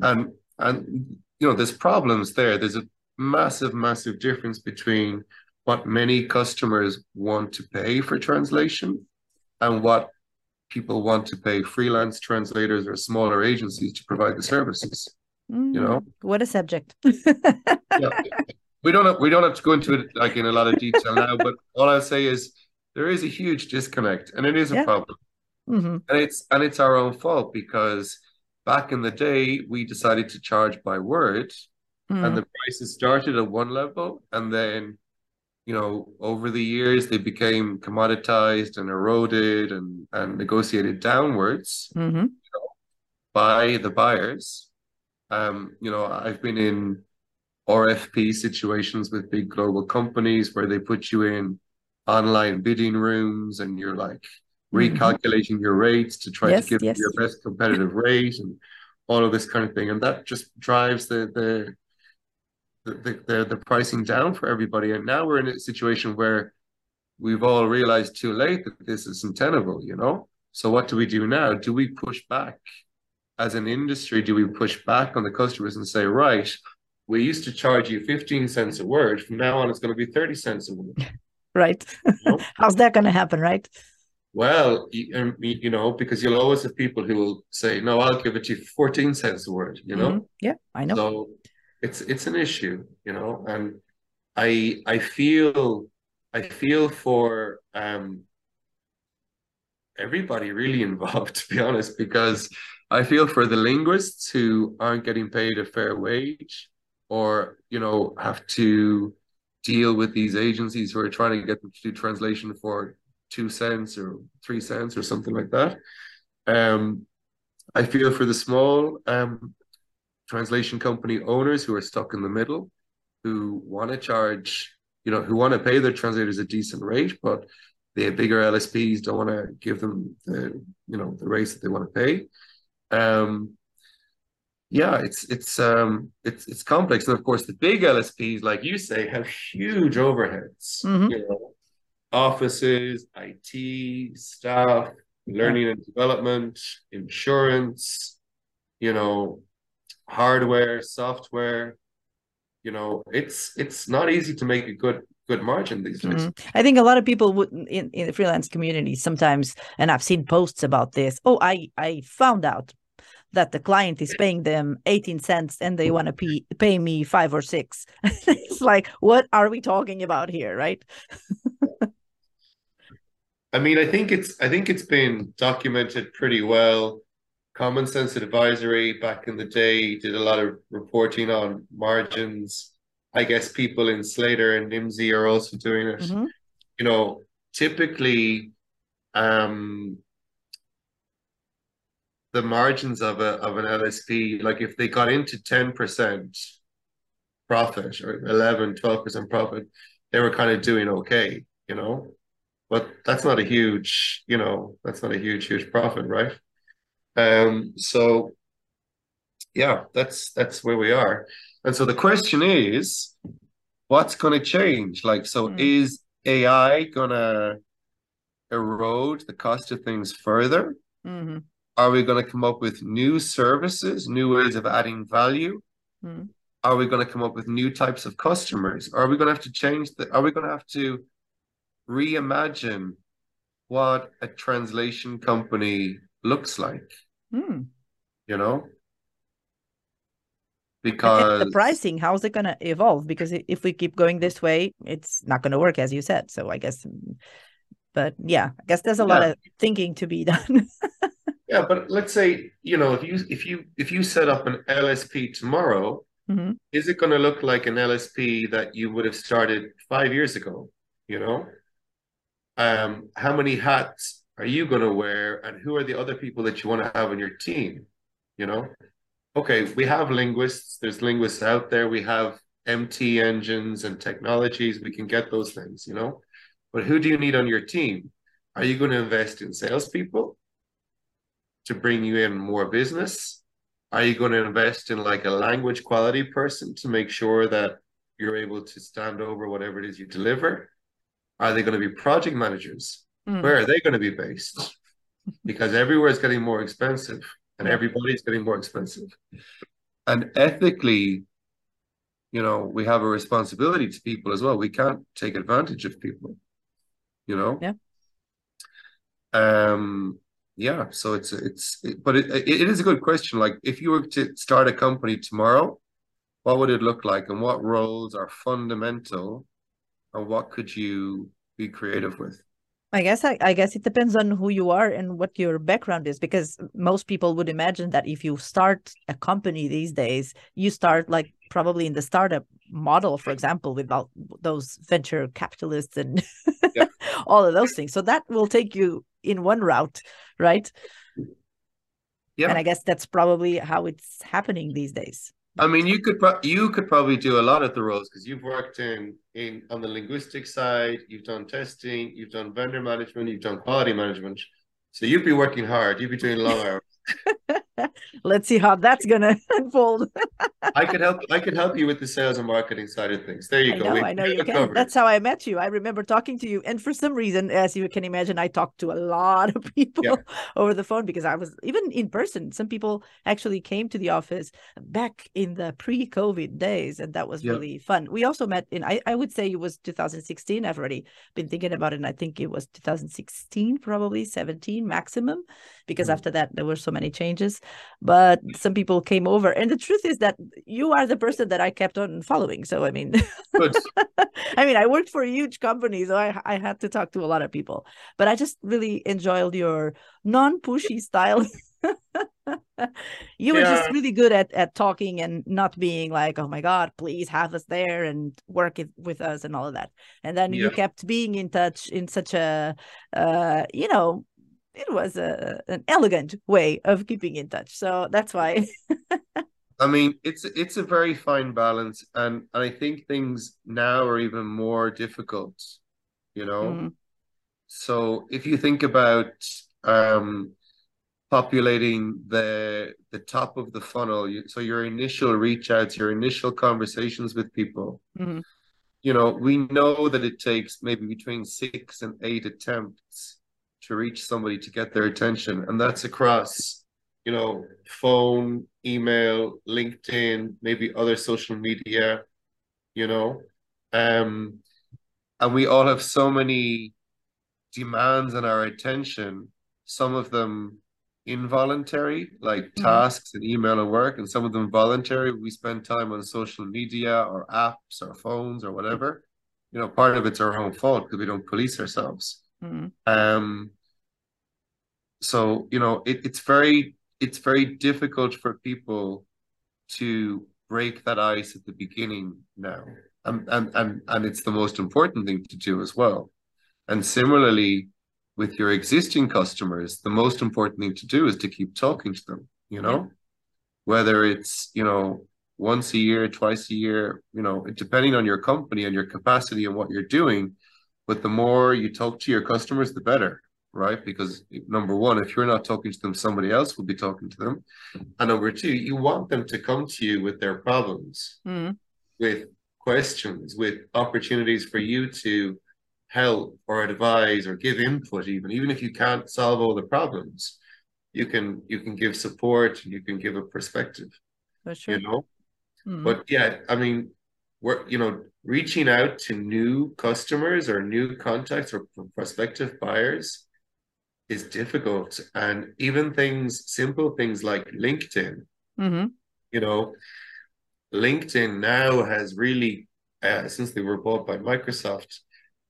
Speaker 3: And and you know, there's problems there. There's a massive, massive difference between what many customers want to pay for translation and what people want to pay freelance translators or smaller agencies to provide the services. you know?
Speaker 2: Mm, what a subject. <laughs>
Speaker 3: Yeah. We don't have, we don't have to go into it like in a lot of detail now, but all I'll say is there is a huge disconnect and it is a
Speaker 2: Yeah.
Speaker 3: problem.
Speaker 2: Mhm.
Speaker 3: And it's and it's our own fault because back in the day we decided to charge by word
Speaker 2: Mm.
Speaker 3: and the prices started at one level and then you know over the years they became commoditized and eroded and and negotiated downwards
Speaker 2: Mhm.
Speaker 3: by the buyers um you know i've been in RFP situations with big global companies where they put you in online bidding rooms and you're like mm-hmm. recalculating mm-hmm. your rates to try yes, to give yes. your best competitive rate and all of this kind of thing. And that just drives the the the, the, the pricing down for everybody. And now we're in a situation where we've all realized too late that this is untenable, you know? So what do we do now? Do we push back as an industry? Do we push back on the customers and say, right, we used to charge you 15 cents a word. From now on, it's going to be 30 cents a word. <laughs>
Speaker 2: right. Know? <laughs> How's that going to happen, right?
Speaker 3: Well, you, um, you, know, because you'll always have people who will say, no, I'll give it to you 14 cents a word, you know? Mm-hmm.
Speaker 2: Yeah, I know.
Speaker 3: So it's it's an issue, you know, and I I feel I feel for um everybody really <laughs> involved, to be honest, because I feel for the linguists who aren't getting paid a fair wage or, you know, have to deal with these agencies who are trying to get them to do translation for two cents or three cents or something like that. Um, I feel for the small um, translation company owners who are stuck in the middle, who want to charge, you know, who want to pay their translators a decent rate, but the bigger LSPs don't want to give them the, you know, the rates that they want to pay. Um, yeah, it's it's um it's it's complex, and of course the big LSPs, like you say, have huge overheads. Mm-hmm. You know, offices, IT, staff, learning and development, insurance. You know, hardware, software. You know, it's it's not easy to make a good good margin these days. Mm-hmm.
Speaker 2: I think a lot of people would in, in the freelance community sometimes, and I've seen posts about this. Oh, I I found out that the client is paying them 18 cents and they want to pay, pay me five or six. <laughs> it's like, what are we talking about here, right?
Speaker 3: I mean, I think it's I think it's been documented pretty well Common Sense Advisory back in the day did a lot of reporting on margins. I guess people in Slator and Nimdzi are also doing it. Mm-hmm. You know, typically, um, the margins of a of an LSP, like if they got into ten percent profit or 11, 12 percent profit, they were kind of doing okay. You know, but that's not a huge, you know, that's not a huge, huge profit, right? Um, so yeah, that's that's where we are. And so the question is, what's going to change? Like, so mm. is AI going to erode the cost of things further? Mm-hmm. Are we going to come up with new services, new ways of adding value? Mm. Are we going to come up with new types of customers? Are we going to have to change the? Are we going to have to reimagine what a translation company looks like. Mm. You know? Because
Speaker 2: the pricing, how is it going to evolve? Because if we keep going this way, it's not going to work, as you said. So I guess, but yeah, I guess there's a yeah. lot of thinking to be <laughs> done.
Speaker 3: Yeah, but let's say you know if you if you if you set up an LSP tomorrow, mm-hmm. is it going to look like an LSP that you would have started five years ago? You know, um, how many hats are you going to wear and who are the other people that you want to have on your team you know okay we have linguists there's linguists out there we have mt engines and technologies we can get those things you know but who do you need on your team are you going to invest in salespeople to bring you in more business are you going to invest in like a language quality person to make sure that you're able to stand over whatever it is you deliver are they going to be project managers Mm. Where are they going to be based? Because everywhere is getting more expensive and everybody's getting more expensive. And ethically, you know, we have a responsibility to people as well. We can't take advantage of people, you know?
Speaker 2: Yeah.
Speaker 3: Um, yeah. So it's, it's, it, but it, it is a good question. Like if you were to start a company tomorrow, what would it look like and what roles are fundamental and what could you be creative with?
Speaker 2: I guess I, I, guess it depends on who you are and what your background is because most people would imagine that if you start a company these days, you start like probably in the startup model, for example, without those venture capitalists and yeah. <laughs> all of those things. So that will take you in one route, right?
Speaker 3: Yeah.
Speaker 2: And I guess that's probably how it's happening these days.
Speaker 3: I mean, you could pro- you could probably do a lot of the roles because you've worked in in on the linguistic side, you've done testing, you've done vendor management, you've done quality management. So you'd be working hard. You'd be doing long hours. <laughs> <laughs>
Speaker 2: Let's see how that's gonna <laughs> unfold.
Speaker 3: I could help. I could help you with the sales and marketing side of things. There you
Speaker 2: I
Speaker 3: go.
Speaker 2: know,
Speaker 3: We
Speaker 2: I know you can.
Speaker 3: covered.
Speaker 2: That's how I met you. I remember talking to you, and for some reason, as you can imagine, I talked to a lot of <laughs> people
Speaker 3: Yeah.
Speaker 2: over the phone because I was even in person. Some people actually came to the office back in the pre-COVID days, and that was
Speaker 3: Yeah.
Speaker 2: really fun. We also met in I, I would say it was 2016. I've already been thinking about it, and I think it was 2016, probably 17 maximum, because
Speaker 3: Mhm.
Speaker 2: after that there were so many changes. But some people came over, and the truth is that you are the person that I kept on following. So I mean. <laughs> I mean, I worked for a huge company, so I I had to talk to a lot of people. But I just really enjoyed your non-pushy style. <laughs> you were just really good at at talking and not being like, "Oh my God, please have us there and work it with us and all of that." And then you kept being in touch in such a, uh, you know, it was a an elegant way of keeping in touch. So that's why. <laughs>
Speaker 3: I mean, it's it's a very fine balance, and, and I think things now are even more difficult. You know,
Speaker 2: Mhm.
Speaker 3: so if you think about um, populating the the top of the funnel, you, so your initial reach outs, your initial conversations with people,
Speaker 2: Mhm.
Speaker 3: you know, we know that it takes maybe between six and eight attempts to reach somebody to get their attention, and that's across, you know, phone, email, LinkedIn, maybe other social media, you know, um, and we all have so many demands on our attention, some of them involuntary, like
Speaker 2: Mhm.
Speaker 3: tasks and email and work, and some of them voluntary. We spend time on social media or apps or phones or whatever. You know, part of it's our own fault because we don't police ourselves.
Speaker 2: Mhm.
Speaker 3: Um, so you know, it, it's very it's very difficult for people to break that ice at the beginning now. And and and, and it's the most important thing to do as well. And similarly, with your existing customers, the most important thing to do is to keep talking to them, you know, whether it's, you know, once a year, twice a year, you know, depending on your company and your capacity and what you're doing. But the more you talk to your customers, the better, right? Because number one, if you're not talking to them, somebody else will be talking to them. And number two, you want them to come to you with their problems
Speaker 2: Mhm.
Speaker 3: with questions, with opportunities for you to help or advise or give input even even if you can't solve all the problems you can you can give support and you can give a perspective
Speaker 2: For sure.
Speaker 3: you know
Speaker 2: Mhm.
Speaker 3: but yeah i mean we're you know reaching out to new customers or new contacts or prospective buyers is difficult and even things simple things like linkedin
Speaker 2: Mhm.
Speaker 3: you know, LinkedIn now has really, uh, since they were bought by Microsoft,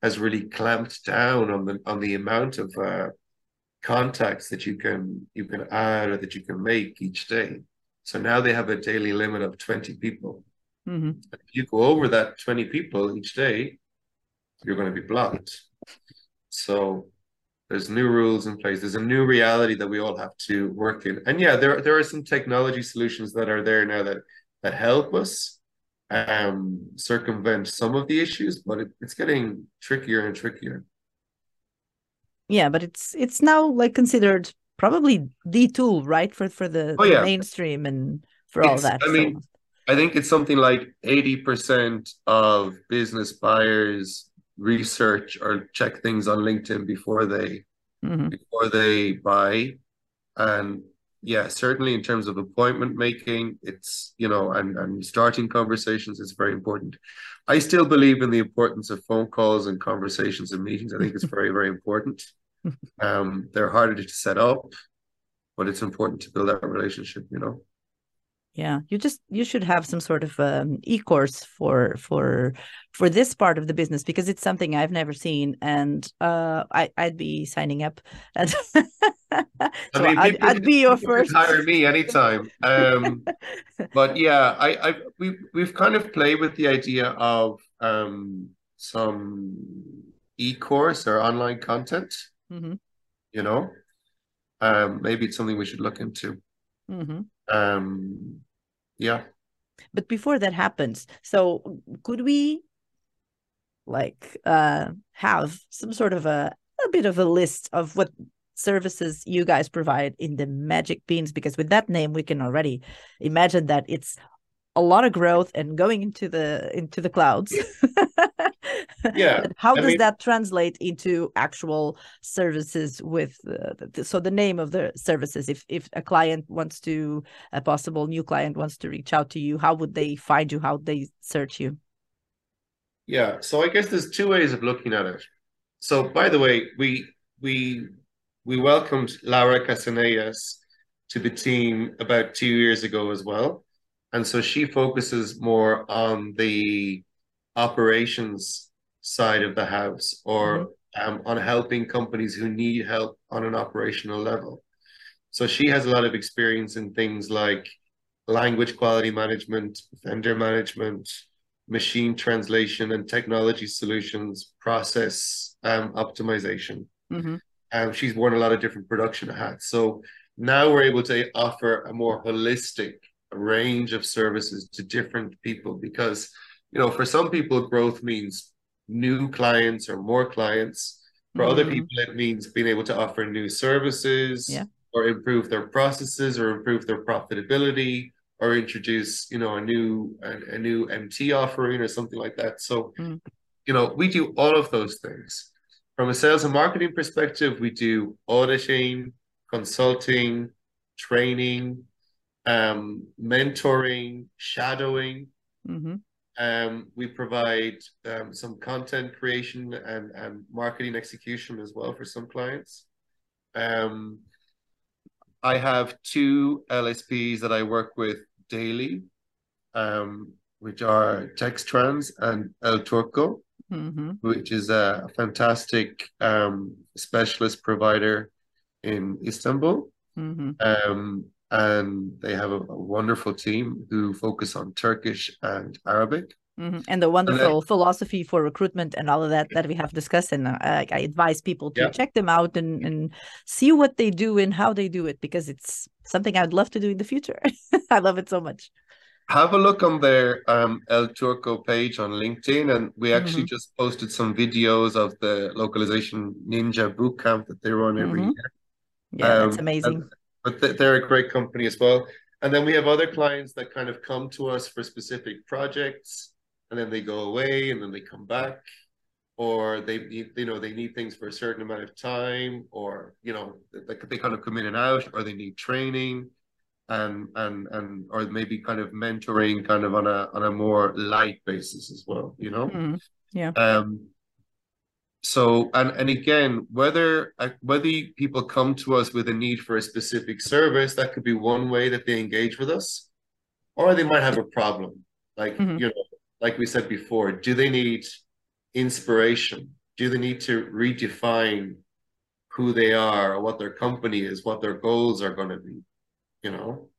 Speaker 3: has really clamped down on the on the amount of uh, contacts that you can you can add or that you can make each day. So now they have a daily limit of 20 people.
Speaker 2: Mhm.
Speaker 3: If you go over that 20 people each day, you're going to be blocked. So there's new rules in place. There's a new reality that we all have to work in. And yeah, there there are some technology solutions that are there now that that help us um circumvent some of the issues, but it, it's getting trickier and trickier.
Speaker 2: Yeah, but it's it's now like considered probably the tool, right, for for the,
Speaker 3: Oh,
Speaker 2: the mainstream and for all that.
Speaker 3: I
Speaker 2: so-
Speaker 3: mean, I think it's something like 80% of business buyers research or check things on LinkedIn before they
Speaker 2: Mhm.
Speaker 3: before they buy. And yeah, certainly in terms of appointment making, it's, you know, and, and starting conversations is very important. I still believe in the importance of phone calls and conversations and meetings. I think it's very, very important. <laughs> Um, they're harder to set up, but it's important to build that relationship, you know.
Speaker 2: Yeah, you just you should have some sort of um, e-course for for for this part of the business because it's something I've never seen, and uh, I I'd be signing up. And <laughs> so
Speaker 3: I mean,
Speaker 2: I'd, I'd be your first.
Speaker 3: hire me anytime. Um, <laughs> but yeah, I, I we we've kind of played with the idea of um some e-course or online content,
Speaker 2: Mhm,
Speaker 3: you know. Um, maybe it's something we should look into.
Speaker 2: mhm.
Speaker 3: Um, yeah.
Speaker 2: But before that happens, so could we like uh, have some sort of a a bit of a list of what services you guys provide in the Magic Beans? Because with that name, we can already imagine that it's a lot of growth and going into the into the clouds <laughs>
Speaker 3: yeah. <laughs>
Speaker 2: How
Speaker 3: I
Speaker 2: does
Speaker 3: mean,
Speaker 2: that translate into actual services with uh, the, so the name of the services? If if a client wants to a possible new client wants to reach out to you how would they find you? How they search you?
Speaker 3: Yeah. So i guess there's two ways of looking at it. So by the way we we we welcomed laura casanellas to the team about two years ago as well. And so she focuses more on the operations side of the house or mm-hmm. um, on helping companies who need help on an operational level. So she has a lot of experience in things like language quality management, vendor management, machine translation and technology solutions, process um, optimization. Mm-hmm. Um, she's worn a lot of different production hats. So now we're able to offer a more holistic range of services to different people because you know for some people growth means new clients or more clients for mm-hmm. other people it means being able to offer new services
Speaker 2: yeah.
Speaker 3: or improve their processes or improve their profitability or introduce you know a new a, a new mt offering or something like that so mm. you know we do all of those things from a sales and marketing perspective we do auditing consulting training um, mentoring, shadowing. Mm-hmm. Um, we provide um, some content creation and, and marketing execution as well for some clients. Um, I have two LSPs that I work with daily, um, which are Textrans and El Turco, mm-hmm. which is a fantastic um, specialist provider in Istanbul. Mm-hmm. And they have a, a, wonderful team who focus on Turkish and Arabic.
Speaker 2: Mm-hmm. And the wonderful and then, philosophy for recruitment and all of that that we have discussed. And uh, I advise people to yeah. check them out and, and see what they do and how they do it because it's something I'd love to do in the future. <laughs> I love it so much.
Speaker 3: Have a look on their um, El Turco page on LinkedIn. And we actually mm-hmm. just posted some videos of the localization ninja bootcamp that they run every mm-hmm. year.
Speaker 2: Yeah, um, that's amazing. And,
Speaker 3: but they're a great company as well. And then we have other clients that kind of come to us for specific projects, and then they go away, and then they come back, or they need, you know, they need things for a certain amount of time, or you know, they, they kind of come in and out, or they need training, and and and or maybe kind of mentoring, kind of on a on a more light basis as well, you know.
Speaker 2: Mm, yeah.
Speaker 3: Um, so and and again whether uh, whether people come to us with a need for a specific service that could be one way that they engage with us or they might have a problem. Like mm-hmm. you know like we said before do they need inspiration? Do they need to redefine who they are or what their company is what their goals are going to be you know?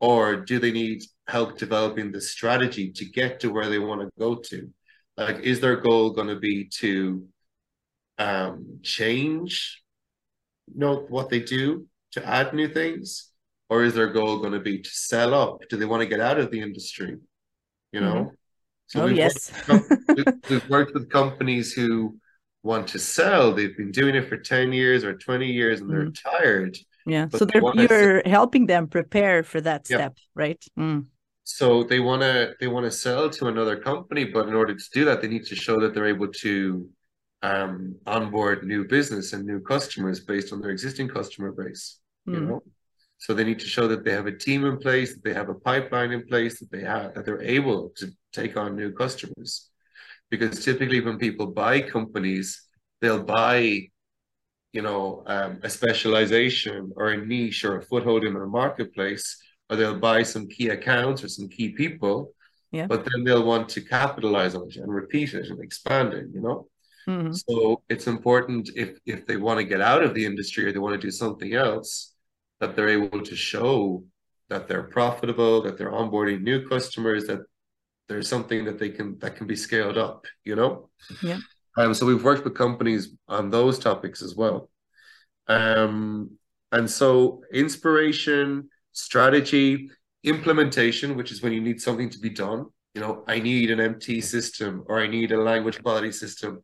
Speaker 3: Or do they need help developing the strategy to get to where they want to go to? Like is their goal going to be to um, change you know what they do to add new things or is their goal going to be to sell up do they want to get out of the industry you know mm-hmm.
Speaker 2: so oh yes
Speaker 3: worked, we've worked with companies who want to sell they've been doing it for 10 years or 20 years and they're mm. tired
Speaker 2: yeah so they're, they you're to... helping them prepare for that yeah. step right mm.
Speaker 3: so they want to they want to sell to another company but in order to do that they need to show that they're able to um, onboard new business and new customers based on their existing customer base. Mm. You hmm. know, so they need to show that they have a team in place, that they have a pipeline in place, that they have that they're able to take on new customers. Because typically, when people buy companies, they'll buy, you know, um, a specialization or a niche or a foothold in a marketplace, or they'll buy some key accounts or some key people.
Speaker 2: Yeah.
Speaker 3: But then they'll want to capitalize on it and repeat it and expand it. You know. Mm-hmm. So it's important if if they want to get out of the industry or they want to do something else, that they're able to show that they're profitable, that they're onboarding new customers, that there's something that they can that can be scaled up, you know?
Speaker 2: Yeah.
Speaker 3: Um, so we've worked with companies on those topics as well. Um, and so inspiration, strategy, implementation, which is when you need something to be done. You know, I need an MT system or I need a language quality system.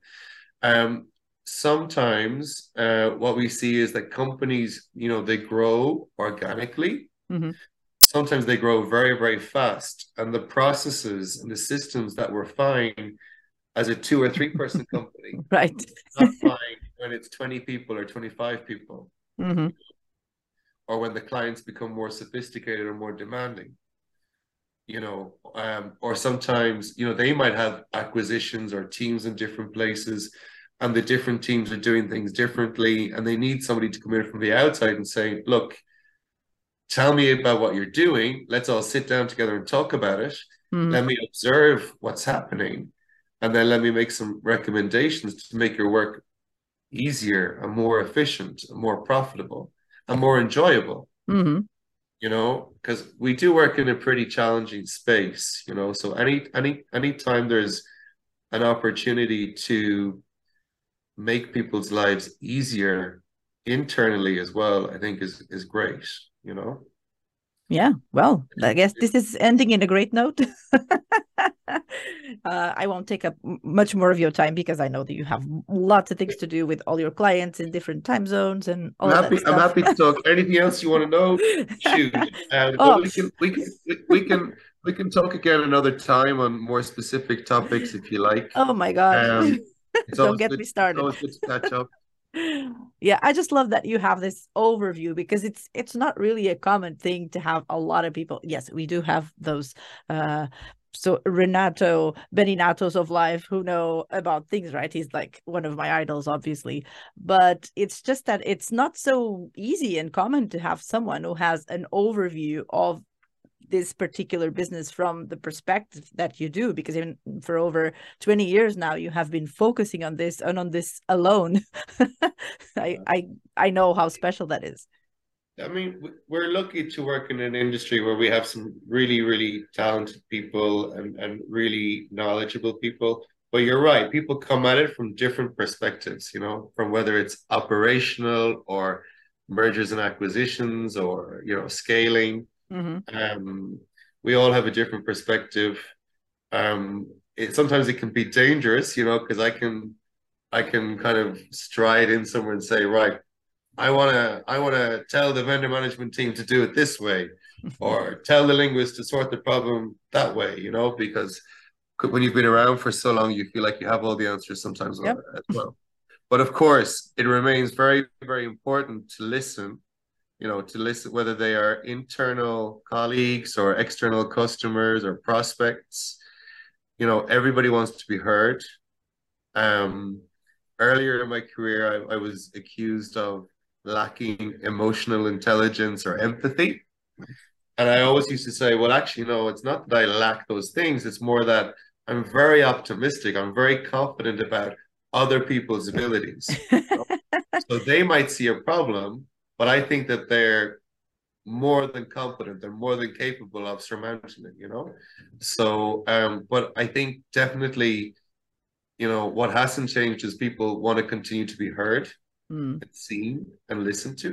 Speaker 3: Um, sometimes uh, what we see is that companies, you know, they grow organically.
Speaker 2: Mm-hmm.
Speaker 3: Sometimes they grow very, very fast. And the processes and the systems that were fine as a two or three person <laughs> company,
Speaker 2: right?
Speaker 3: not fine when it's 20 people or 25 people.
Speaker 2: Mm-hmm.
Speaker 3: Or when the clients become more sophisticated or more demanding you know, um, or sometimes, you know, they might have acquisitions or teams in different places and the different teams are doing things differently and they need somebody to come in from the outside and say look tell me about what you're doing let's all sit down together and talk about it
Speaker 2: mm.
Speaker 3: let me observe what's happening and then let me make some recommendations to make your work easier and more efficient and more profitable and more enjoyable
Speaker 2: mm-hmm.
Speaker 3: you know because we do work in a pretty challenging space you know so any any anytime there's an opportunity to make people's lives easier internally as well i think is is great you know?
Speaker 2: Yeah well i guess this is ending in a great note. <laughs> Uh, i won't take up much more of your time because i know that you have lots of things to do with all your clients in different time zones and all
Speaker 3: I'm happy,
Speaker 2: that
Speaker 3: I'm happy to talk. Anything else you want to know? Shoot. <laughs> Uh, oh. we can we can we can we can talk again another time on more specific topics if you like.
Speaker 2: Oh my god
Speaker 3: um, <laughs>
Speaker 2: Don't get
Speaker 3: good,
Speaker 2: me started.
Speaker 3: catch up. <laughs>
Speaker 2: yeah, I just love that you have this overview because it's it's not really a common thing to have a lot of people. Yes, we do have those uh so Renato Beninattos of life who know about things, right? He's like one of my idols, obviously. But it's just that it's not so easy and common to have someone who has an overview of this particular business from the perspective that you do because even for over 20 years now you have been focusing on this and on this alone. <laughs> I i i know how special that is.
Speaker 3: I mean we're lucky to work in an industry where we have some really really talented people and and really knowledgeable people. But you're right people come at it from different perspectives you know from whether it's operational or mergers and acquisitions or you know scaling
Speaker 2: Mm-hmm.
Speaker 3: Um, we all have a different perspective. Um, it, sometimes it can be dangerous, you know, because I can, I can kind of stride in somewhere and say, right, I want to, I want to tell the vendor management team to do it this way, <laughs> or tell the linguist to sort the problem that way, you know, because when you've been around for so long, you feel like you have all the answers sometimes
Speaker 2: yep.
Speaker 3: as well. But of course, it remains very, very important to listen you know, to listen whether they are internal colleagues or external customers or prospects. You know, everybody wants to be heard. Um, earlier in my career, I, I was accused of lacking emotional intelligence or empathy. And I always used to say, well, actually, no, it's not that I lack those things. It's more that I'm very optimistic. I'm very confident about other people's abilities. <laughs> so they might see a problem but I think that they're more than competent. They're more than capable of surmounting it. You know, so um, but I think definitely, you know, what hasn't changed is people want to continue to be heard
Speaker 2: mm.
Speaker 3: and seen and listened to.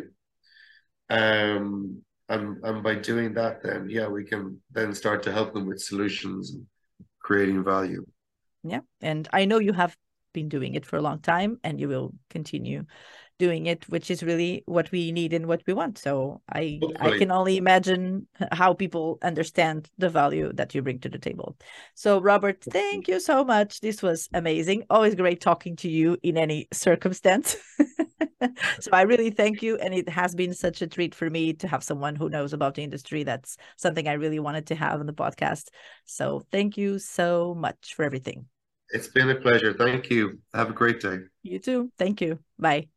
Speaker 3: Um, and and by doing that, then yeah, we can then start to help them with solutions and creating value.
Speaker 2: Yeah, and I know you have been doing it for a long time, and you will continue doing it which is really what we need and what we want. So i Hopefully. i can only imagine how people understand the value that you bring to the table. So robert thank you so much. This was amazing. Always great talking to you in any circumstance. <laughs> So i really thank you and it has been such a treat for me to have someone who knows about the industry. That's something i really wanted to have on the podcast. So thank you so much for everything.
Speaker 3: It's been a pleasure. Thank you. Have a great day.
Speaker 2: You too. Thank you. Bye